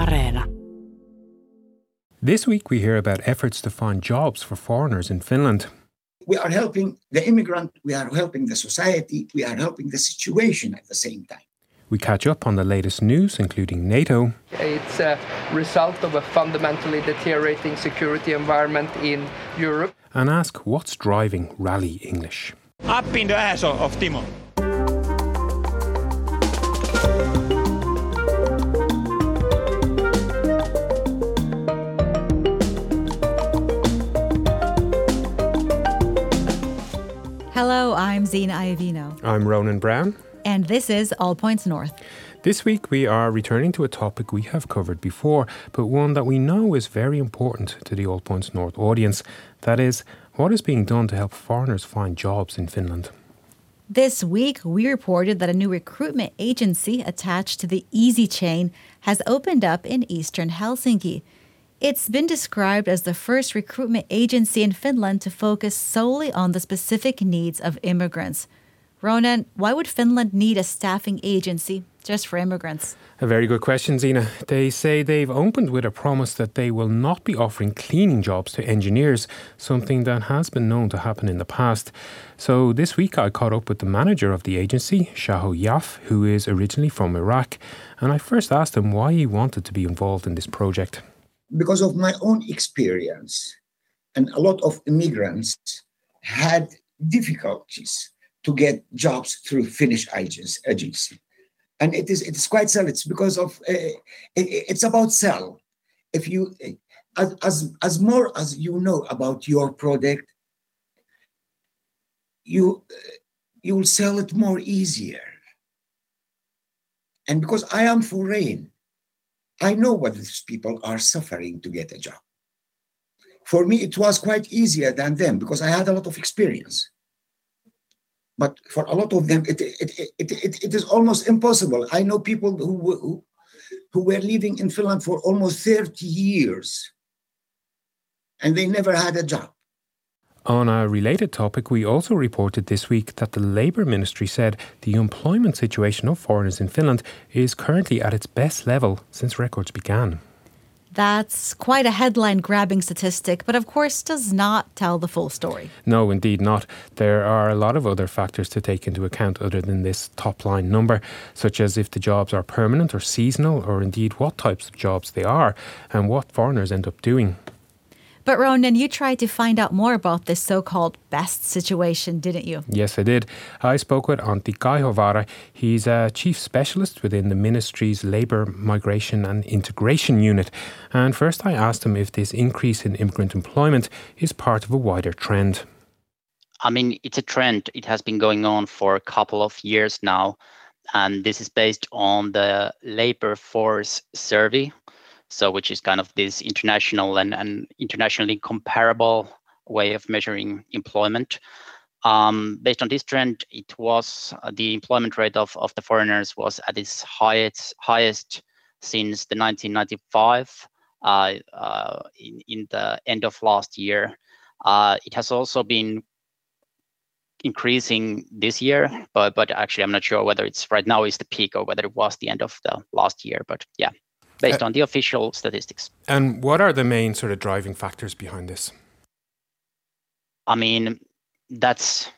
Areena. This week we hear about efforts to find jobs for foreigners in Finland. We are helping the immigrant, we are helping the society, we are helping the situation at the same time. We catch up on the latest news, including NATO, It's a result of a fundamentally deteriorating security environment in Europe. and ask what's driving rally English. Up in the ass of, of Timo. I'm Zena Iovino, I'm Ronan Browne. and this is All Points North. This week we are returning to a topic we have covered before, but one that we know is very important to the All Points North audience. That is, what is being done to help foreigners find jobs in Finland? This week, we reported that a new recruitment agency attached to the Easy Chain has opened up in eastern Helsinki. It's been described as the first recruitment agency in Finland to focus solely on the specific needs of immigrants. Ronan, why would Finland need a staffing agency just for immigrants? A very good question, Zena. They say they've opened with a promise that they will not be offering cleaning jobs to engineers, something that has been known to happen in the past. So this week I caught up with the manager of the agency, Shaho Yaf, who is originally from Iraq, and I first asked him why he wanted to be involved in this project. Because of my own experience, and a lot of immigrants had difficulties to get jobs through Finnish agency. And it is it is quite sad. It's because of uh, it- it's about sell. If you as, as as more as you know about your product, you you will sell it more easier. And because I am foreign, I know what these people are suffering to get a job. For me, it was quite easier than them because I had a lot of experience. But for a lot of them, it, it, it, it, it, is almost impossible. I know people who, who, who were living in Finland for almost 30 years and they never had a job. On a related topic, we also reported this week that the Labour Ministry said the employment situation of foreigners in Finland is currently at its best level since records began. That's quite a headline grabbing statistic, but of course does not tell the full story. No, indeed not. There are a lot of other factors to take into account other than this top line number, such as if the jobs are permanent or seasonal, or indeed what types of jobs they are, and what foreigners end up doing. But Ronan, you tried to find out more about this so called best situation, didn't you? Yes, I did. I spoke with Antti Kaihovaara. He's a chief specialist within the ministry's Labour, Migration and Integration Unit. And first, I asked him if this increase in immigrant employment is part of a wider trend. I mean, it's a trend. It has been going on for a couple of years now. And this is based on the labor force survey. So, which is kind of this international and, and internationally comparable way of measuring employment. Um, based on this trend, it was uh, the employment rate of, of the foreigners was at its highest highest since the 1995 uh, uh, in, in the end of last year. Uh, it has also been increasing this year, but but actually I'm not sure whether it's right now is the peak or whether it was the end of the last year. But yeah, based on the official statistics. And what are the main sort of driving factors behind this? I mean, that's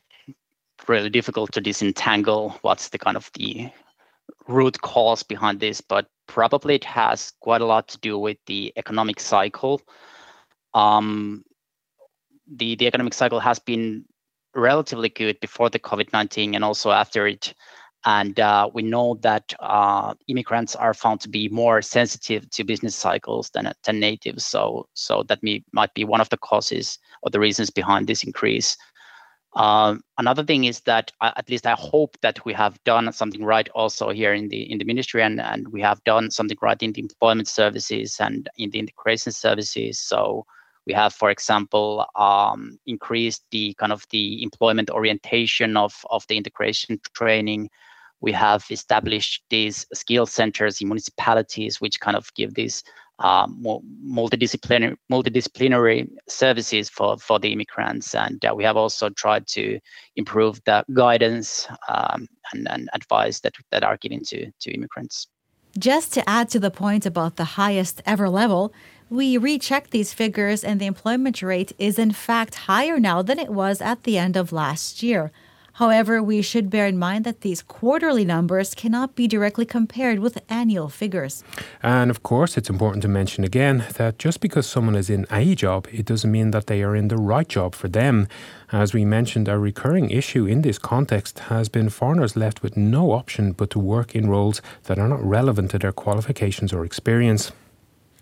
really difficult to disentangle what's the kind of the root cause behind this, but probably it has quite a lot to do with the economic cycle. Um, the the economic cycle has been relatively good before the COVID nineteen and also after it, and uh, we know that uh, immigrants are found to be more sensitive to business cycles than than natives. So so that may, might be one of the causes or the reasons behind this increase. Um, another thing is that uh, at least I hope that we have done something right also here in the in the ministry and, and we have done something right in the employment services and in the integration services. So we have, for example, um, increased the kind of the employment orientation of, of the integration training. We have established these skill centers in municipalities, which kind of give these more multidisciplinary multidisciplinary services for for the immigrants, and uh, we have also tried to improve the guidance um, and, and advice that that are given to to immigrants. Just to add to the point about the highest ever level, we rechecked these figures and the employment rate is in fact higher now than it was at the end of last year. However, we should bear in mind that these quarterly numbers cannot be directly compared with annual figures. And of course, it's important to mention again that just because someone is in a job, it doesn't mean that they are in the right job for them. As we mentioned, a recurring issue in this context has been foreigners left with no option but to work in roles that are not relevant to their qualifications or experience.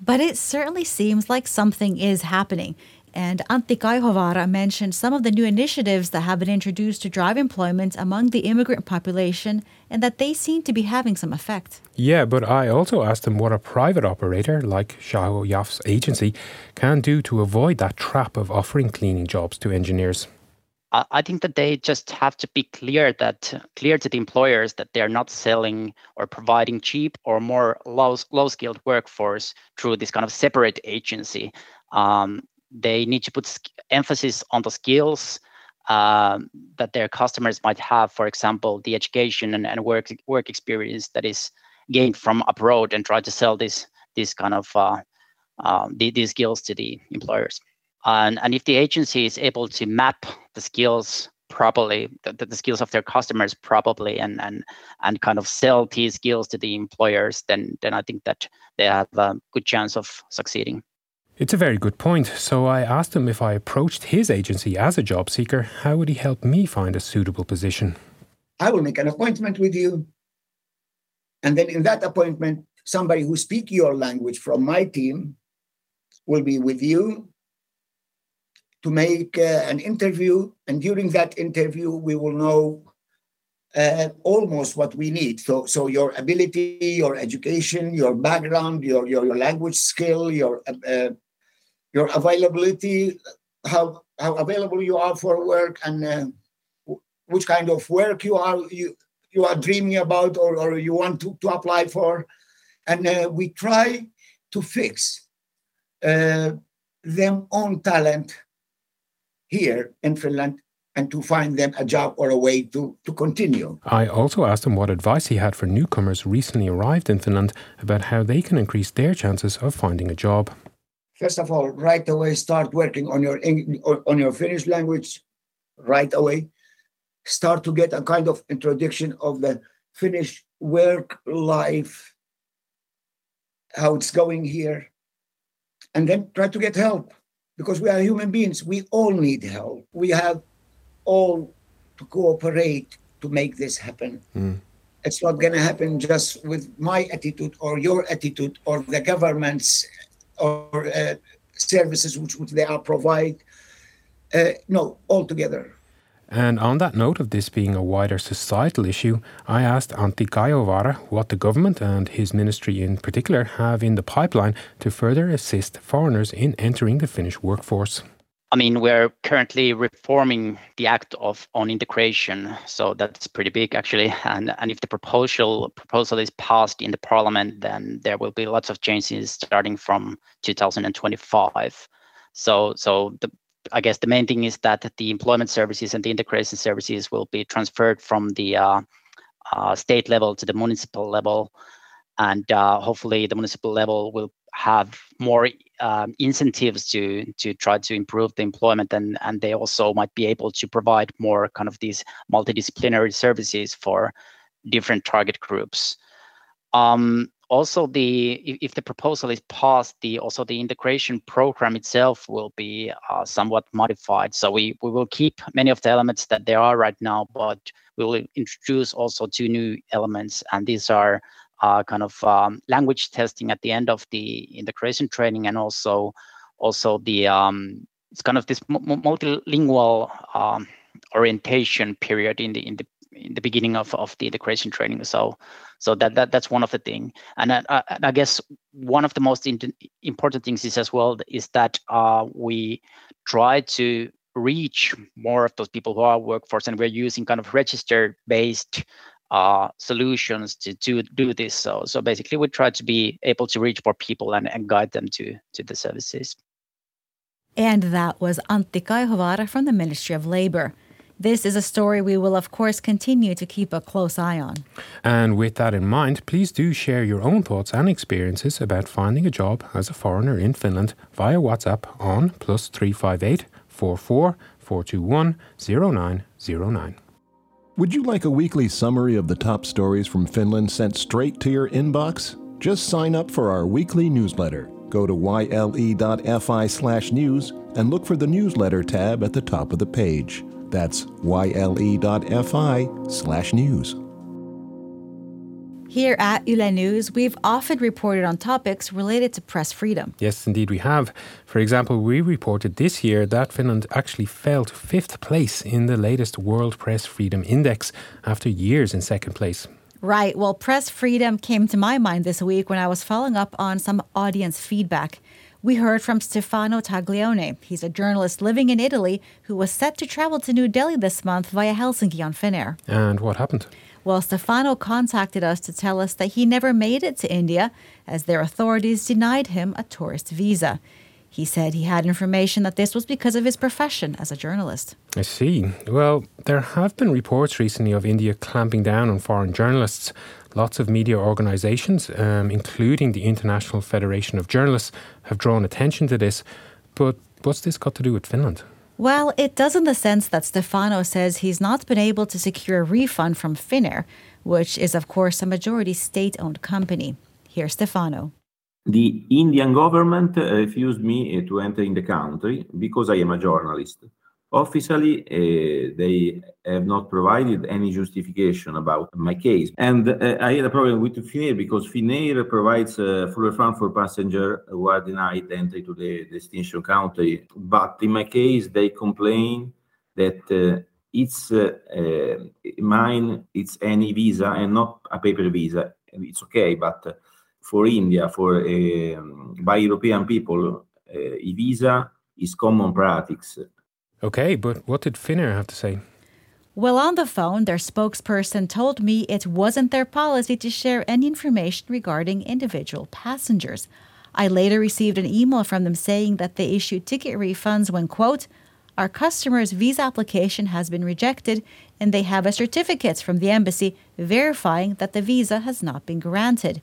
But it certainly seems like something is happening. And Antti Kaihovaara mentioned some of the new initiatives that have been introduced to drive employment among the immigrant population and that they seem to be having some effect. Yeah, but I also asked him what a private operator like Shao Yaf's agency can do to avoid that trap of offering cleaning jobs to engineers. I think that they just have to be clear that clear to the employers that they're not selling or providing cheap or more low low skilled workforce through this kind of separate agency. Um, they need to put emphasis on the skills um, that their customers might have. For example, the education and, and work work experience that is gained from abroad, and try to sell this this kind of uh, um, the, these skills to the employers. And, and if the agency is able to map the skills properly, the, the skills of their customers properly, and and and kind of sell these skills to the employers, then then I think that they have a good chance of succeeding. It's a very good point. So I asked him if I approached his agency as a job seeker, how would he help me find a suitable position? I will make an appointment with you. And then in that appointment, somebody who speaks your language from my team will be with you to make uh, an interview. And during that interview, we will know uh, almost what we need. So, so your ability, your education, your background, your your, your language skill, your uh, your availability, how how available you are for work, and uh, which kind of work you are you you are dreaming about or, or you want to, to apply for, and uh, we try to fix uh, them own talent here in Finland and to find them a job or a way to, to continue. I also asked him what advice he had for newcomers recently arrived in Finland about how they can increase their chances of finding a job first of all, right away start working on your on your Finnish language right away. Start to get a kind of introduction of the Finnish work life, how it's going here, and then try to get help because we are human beings. We all need help. We have all to cooperate to make this happen. Mm. It's not going to happen just with my attitude or your attitude or the government's or uh, services which, which they are provide. Uh, no, altogether. And on that note of this being a wider societal issue, I asked Antti Kaihovaara what the government and his ministry in particular have in the pipeline to further assist foreigners in entering the Finnish workforce. I mean, we're currently reforming the Act of on Integration, so that's pretty big actually. And and if the proposal proposal is passed in the Parliament, then there will be lots of changes starting from 2025. So so the I guess the main thing is that the employment services and the integration services will be transferred from the uh, uh, state level to the municipal level, and uh, hopefully the municipal level will have more um, incentives to to try to improve the employment and and they also might be able to provide more kind of these multidisciplinary services for different target groups. Um, also the if, the proposal is passed the also the integration program itself will be uh, somewhat modified. So we we will keep many of the elements that there are right now but we will introduce also two new elements and these are uh, kind of um, language testing at the end of the integration training and also also the um, it's kind of this m- multilingual um, orientation period in the in the in the beginning of, of the integration training. So so that, that that's one of the thing. And I, uh, I, I guess one of the most in, important things is as well is that uh, we try to reach more of those people who are workforce and we're using kind of register based uh, solutions to, to do this. So, so basically, we try to be able to reach more people and, and guide them to, to the services. And that was Antti Kaihovaara from the Ministry of Labor. This is a story we will, of course, continue to keep a close eye on. And with that in mind, please do share your own thoughts and experiences about finding a job as a foreigner in Finland via WhatsApp on plus 358 44 421 0909. Would you like a weekly summary of the top stories from Finland sent straight to your inbox? Just sign up for our weekly newsletter. Go to yle.fi slash news and look for the newsletter tab at the top of the page. That's yle.fi slash news. Here at Yle News, we've often reported on topics related to press freedom. Yes, indeed, we have. For example, we reported this year that Finland actually fell to fifth place in the latest World Press Freedom Index after years in second place. Right. Well, press freedom came to my mind this week when I was following up on some audience feedback. We heard from Stefano Taglione. He's a journalist living in Italy who was set to travel to New Delhi this month via Helsinki on Finnair. And what happened? Well, Stefano contacted us to tell us that he never made it to India as their authorities denied him a tourist visa. He said he had information that this was because of his profession as a journalist. I see. Well, there have been reports recently of India clamping down on foreign journalists. Lots of media organizations, um, including the International Federation of Journalists, have drawn attention to this. But what's this got to do with Finland? Well, it does in the sense that Stefano says he's not been able to secure a refund from Finnair, which is, of course, a majority state owned company. Here's Stefano. The Indian government uh, refused me uh, to enter in the country because I am a journalist. Officially, uh, they have not provided any justification about my case. And uh, I had a problem with Finnair because Finnair provides a full refund for passengers who are denied entry to the destination country. But in my case, they complain that uh, it's mine, it's any visa and not a paper visa. It's okay, but for India, for by European people, a visa is common practice Okay, but what did Finnair have to say? Well, on the phone, their spokesperson told me it wasn't their policy to share any information regarding individual passengers. I later received an email from them saying that they issued ticket refunds when, quote, our customer's visa application has been rejected and they have a certificate from the embassy verifying that the visa has not been granted.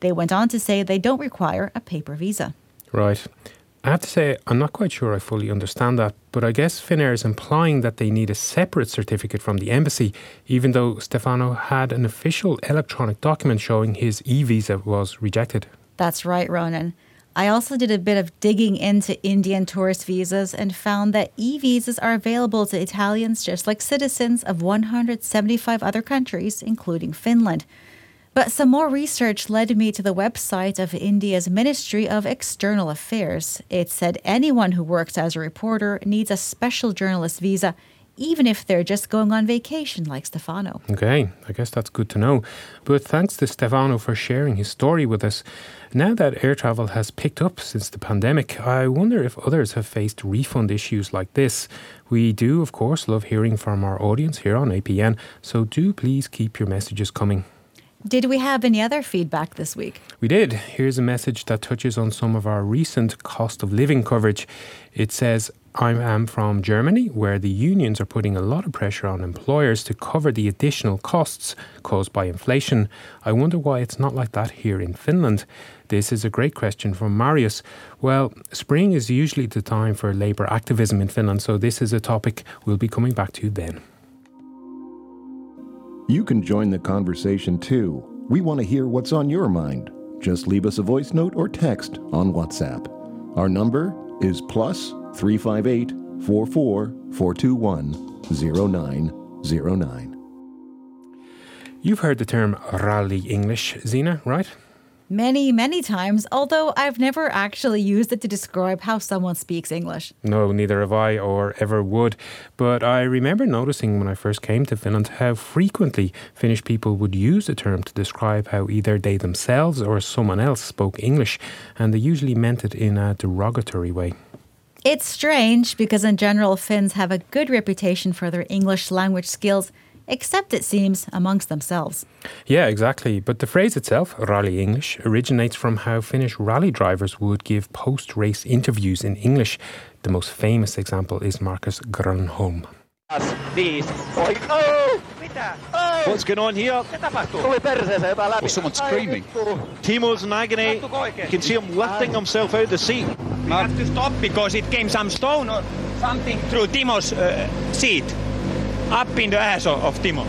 They went on to say they don't require a paper visa. Right. I have to say, I'm not quite sure I fully understand that, but I guess Finnair is implying that they need a separate certificate from the embassy, even though Stefano had an official electronic document showing his e visa was rejected. That's right, Ronan. I also did a bit of digging into Indian tourist visas and found that e visas are available to Italians just like citizens of 175 other countries, including Finland. But some more research led me to the website of India's Ministry of External Affairs. It said anyone who works as a reporter needs a special journalist visa, even if they're just going on vacation like Stefano. Okay, I guess that's good to know. But thanks to Stefano for sharing his story with us. Now that air travel has picked up since the pandemic, I wonder if others have faced refund issues like this. We do, of course, love hearing from our audience here on APN, so do please keep your messages coming. Did we have any other feedback this week? We did. Here's a message that touches on some of our recent cost of living coverage. It says, I am from Germany, where the unions are putting a lot of pressure on employers to cover the additional costs caused by inflation. I wonder why it's not like that here in Finland. This is a great question from Marius. Well, spring is usually the time for labour activism in Finland, so this is a topic we'll be coming back to then. You can join the conversation too. We want to hear what's on your mind. Just leave us a voice note or text on WhatsApp. Our number is plus 358 44 421 0909. You've heard the term rally English, Zena, right? Many, many times, although I've never actually used it to describe how someone speaks English. No, neither have I or ever would. But I remember noticing when I first came to Finland how frequently Finnish people would use the term to describe how either they themselves or someone else spoke English, and they usually meant it in a derogatory way. It's strange because, in general, Finns have a good reputation for their English language skills except it seems amongst themselves. Yeah, exactly. But the phrase itself, rally English, originates from how Finnish rally drivers would give post race interviews in English. The most famous example is Marcus Grönholm. What's going on here? Well, someone's screaming. Timo's in agony. You can see him lifting himself out of the seat. We have to stop because it came some stone or something through Timo's uh, seat, up in the ass of, of Timo.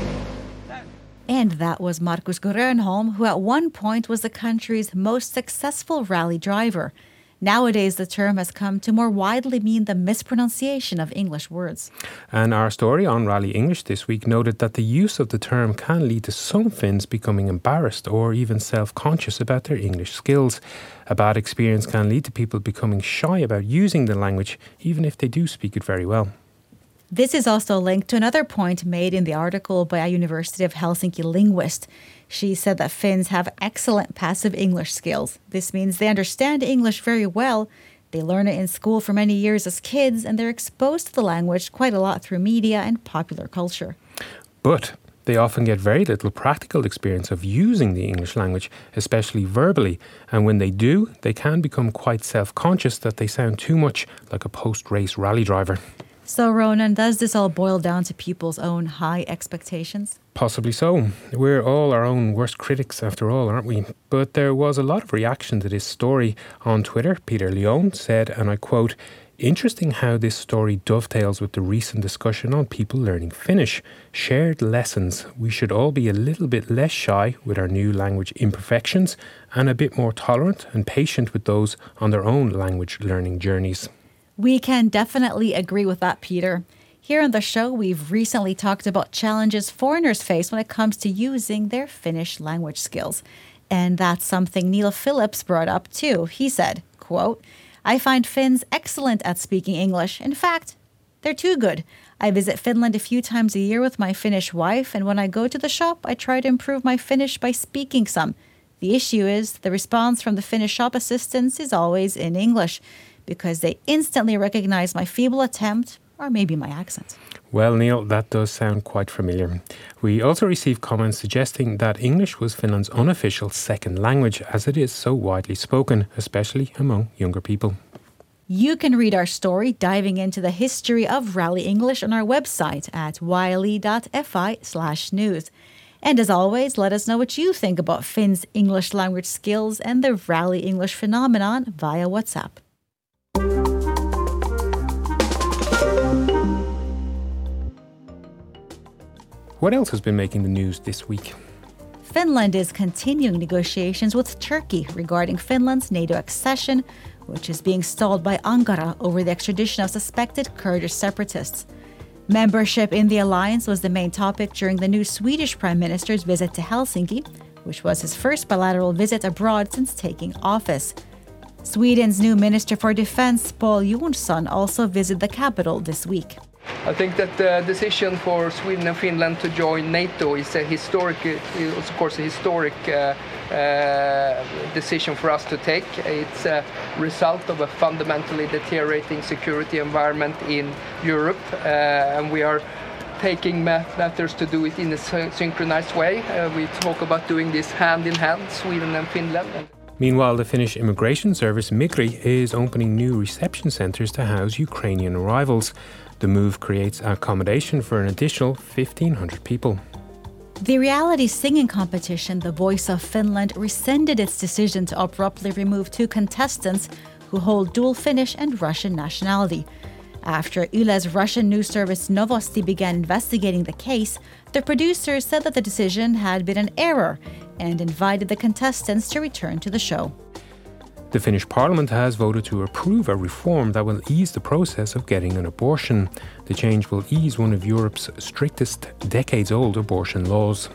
And that was Marcus Grönholm, who at one point was the country's most successful rally driver. Nowadays, the term has come to more widely mean the mispronunciation of English words. And our story on Rally English this week noted that the use of the term can lead to some Finns becoming embarrassed or even self conscious about their English skills. A bad experience can lead to people becoming shy about using the language, even if they do speak it very well. This is also linked to another point made in the article by a University of Helsinki linguist. She said that Finns have excellent passive English skills. This means they understand English very well. They learn it in school for many years as kids, and they're exposed to the language quite a lot through media and popular culture. But they often get very little practical experience of using the English language, especially verbally, and when they do, they can become quite self conscious that they sound too much like a post race rally driver. So, Ronan, does this all boil down to people's own high expectations? Possibly so. We're all our own worst critics, after all, aren't we? But there was a lot of reaction to this story on Twitter. Peter Leone said, and I quote, Interesting how this story dovetails with the recent discussion on people learning Finnish. Shared lessons. We should all be a little bit less shy with our new language imperfections and a bit more tolerant and patient with those on their own language learning journeys. We can definitely agree with that, Peter. Here on the show, we've recently talked about challenges foreigners face when it comes to using their Finnish language skills. And that's something Neil Phillips brought up too. He said, quote, I find Finns excellent at speaking English. In fact, they're too good. I visit Finland a few times a year with my Finnish wife, and when I go to the shop, I try to improve my Finnish by speaking some. The issue is the response from the Finnish shop assistants is always in English because they instantly recognize my feeble attempt or maybe my accent. Well, Neil, that does sound quite familiar. We also received comments suggesting that English was Finland's unofficial second language as it is so widely spoken, especially among younger people. You can read our story diving into the history of Rally English on our website at yle.fi/news. And as always, let us know what you think about Finn's English language skills and the Rally English phenomenon via WhatsApp. What else has been making the news this week? Finland is continuing negotiations with Turkey regarding Finland's NATO accession, which is being stalled by Ankara over the extradition of suspected Kurdish separatists. Membership in the alliance was the main topic during the new Swedish Prime Minister's visit to Helsinki, which was his first bilateral visit abroad since taking office. Sweden's new Minister for Defense, Pål Jonson, also visited the capital this week. I think that the decision for Sweden and Finland to join NATO is a historic, of course, a historic uh, uh, decision for us to take. It's a result of a fundamentally deteriorating security environment in Europe, uh, and we are taking matters to do it in a synchronized way. Uh, we talk about doing this hand in hand, Sweden and Finland. Meanwhile, the Finnish immigration service Migri is opening new reception centres to house Ukrainian arrivals. The move creates accommodation for an additional 1,500 people. The reality singing competition, The Voice of Finland, rescinded its decision to abruptly remove two contestants who hold dual Finnish and Russian nationality. After Yle's Russian news service Novosti began investigating the case, the producers said that the decision had been an error and invited the contestants to return to the show. The Finnish parliament has voted to approve a reform that will ease the process of getting an abortion. The change will ease one of Europe's strictest decades old abortion laws.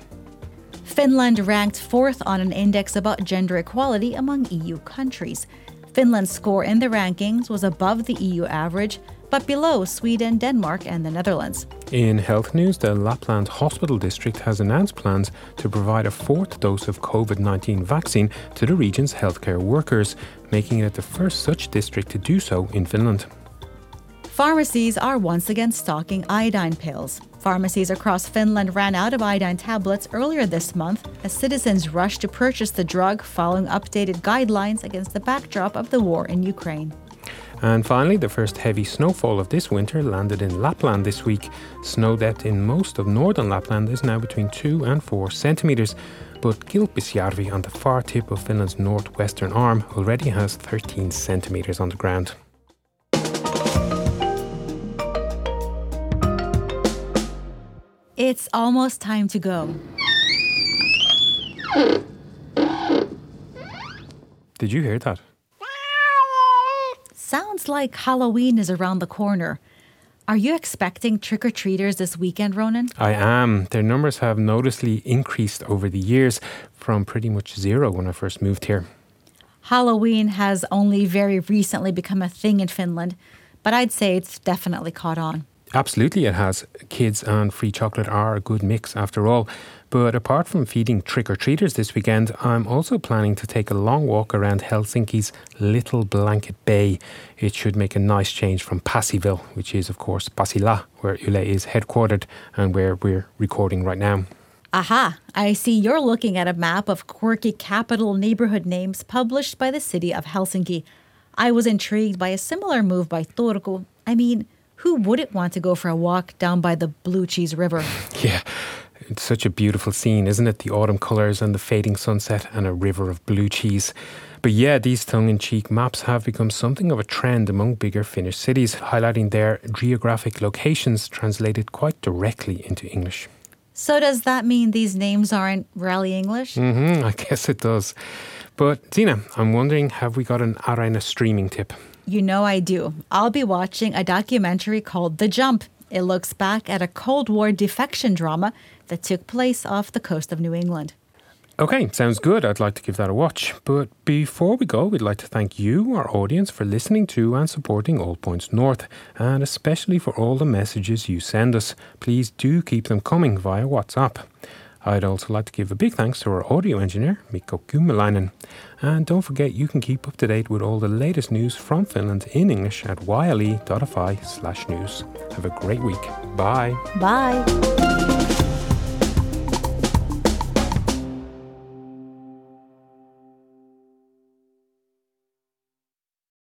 Finland ranked fourth on an index about gender equality among EU countries. Finland's score in the rankings was above the EU average, but below Sweden, Denmark, and the Netherlands. In health news, the Lapland Hospital District has announced plans to provide a fourth dose of COVID 19 vaccine to the region's healthcare workers, making it the first such district to do so in Finland. Pharmacies are once again stocking iodine pills. Pharmacies across Finland ran out of iodine tablets earlier this month as citizens rushed to purchase the drug following updated guidelines against the backdrop of the war in Ukraine. And finally, the first heavy snowfall of this winter landed in Lapland this week. Snow depth in most of northern Lapland is now between 2 and 4 centimetres, but Kilpisjärvi on the far tip of Finland's northwestern arm already has 13 centimetres on the ground. It's almost time to go. Did you hear that? Sounds like Halloween is around the corner. Are you expecting trick or treaters this weekend, Ronan? I am. Their numbers have noticeably increased over the years from pretty much zero when I first moved here. Halloween has only very recently become a thing in Finland, but I'd say it's definitely caught on. Absolutely, it has. Kids and free chocolate are a good mix after all. But apart from feeding trick or treaters this weekend, I'm also planning to take a long walk around Helsinki's Little Blanket Bay. It should make a nice change from Passiville, which is, of course, Pasila, where Yle is headquartered and where we're recording right now. Aha! I see you're looking at a map of quirky capital neighborhood names published by the city of Helsinki. I was intrigued by a similar move by Turku. I mean, who wouldn't want to go for a walk down by the Blue Cheese River? Yeah, it's such a beautiful scene, isn't it? The autumn colours and the fading sunset and a river of blue cheese. But yeah, these tongue in cheek maps have become something of a trend among bigger Finnish cities, highlighting their geographic locations translated quite directly into English. So, does that mean these names aren't really English? Mm-hmm, I guess it does. But Zena, I'm wondering have we got an Areena streaming tip? You know I do. I'll be watching a documentary called The Jump. It looks back at a Cold War defection drama that took place off the coast of New England. Okay, sounds good. I'd like to give that a watch. But before we go, we'd like to thank you, our audience, for listening to and supporting All Points North, and especially for all the messages you send us. Please do keep them coming via WhatsApp. I'd also like to give a big thanks to our audio engineer, Mikko Kymäläinen. And don't forget, you can keep up to date with all the latest news from Finland in English at yle.fi slash news. Have a great week. Bye. Bye.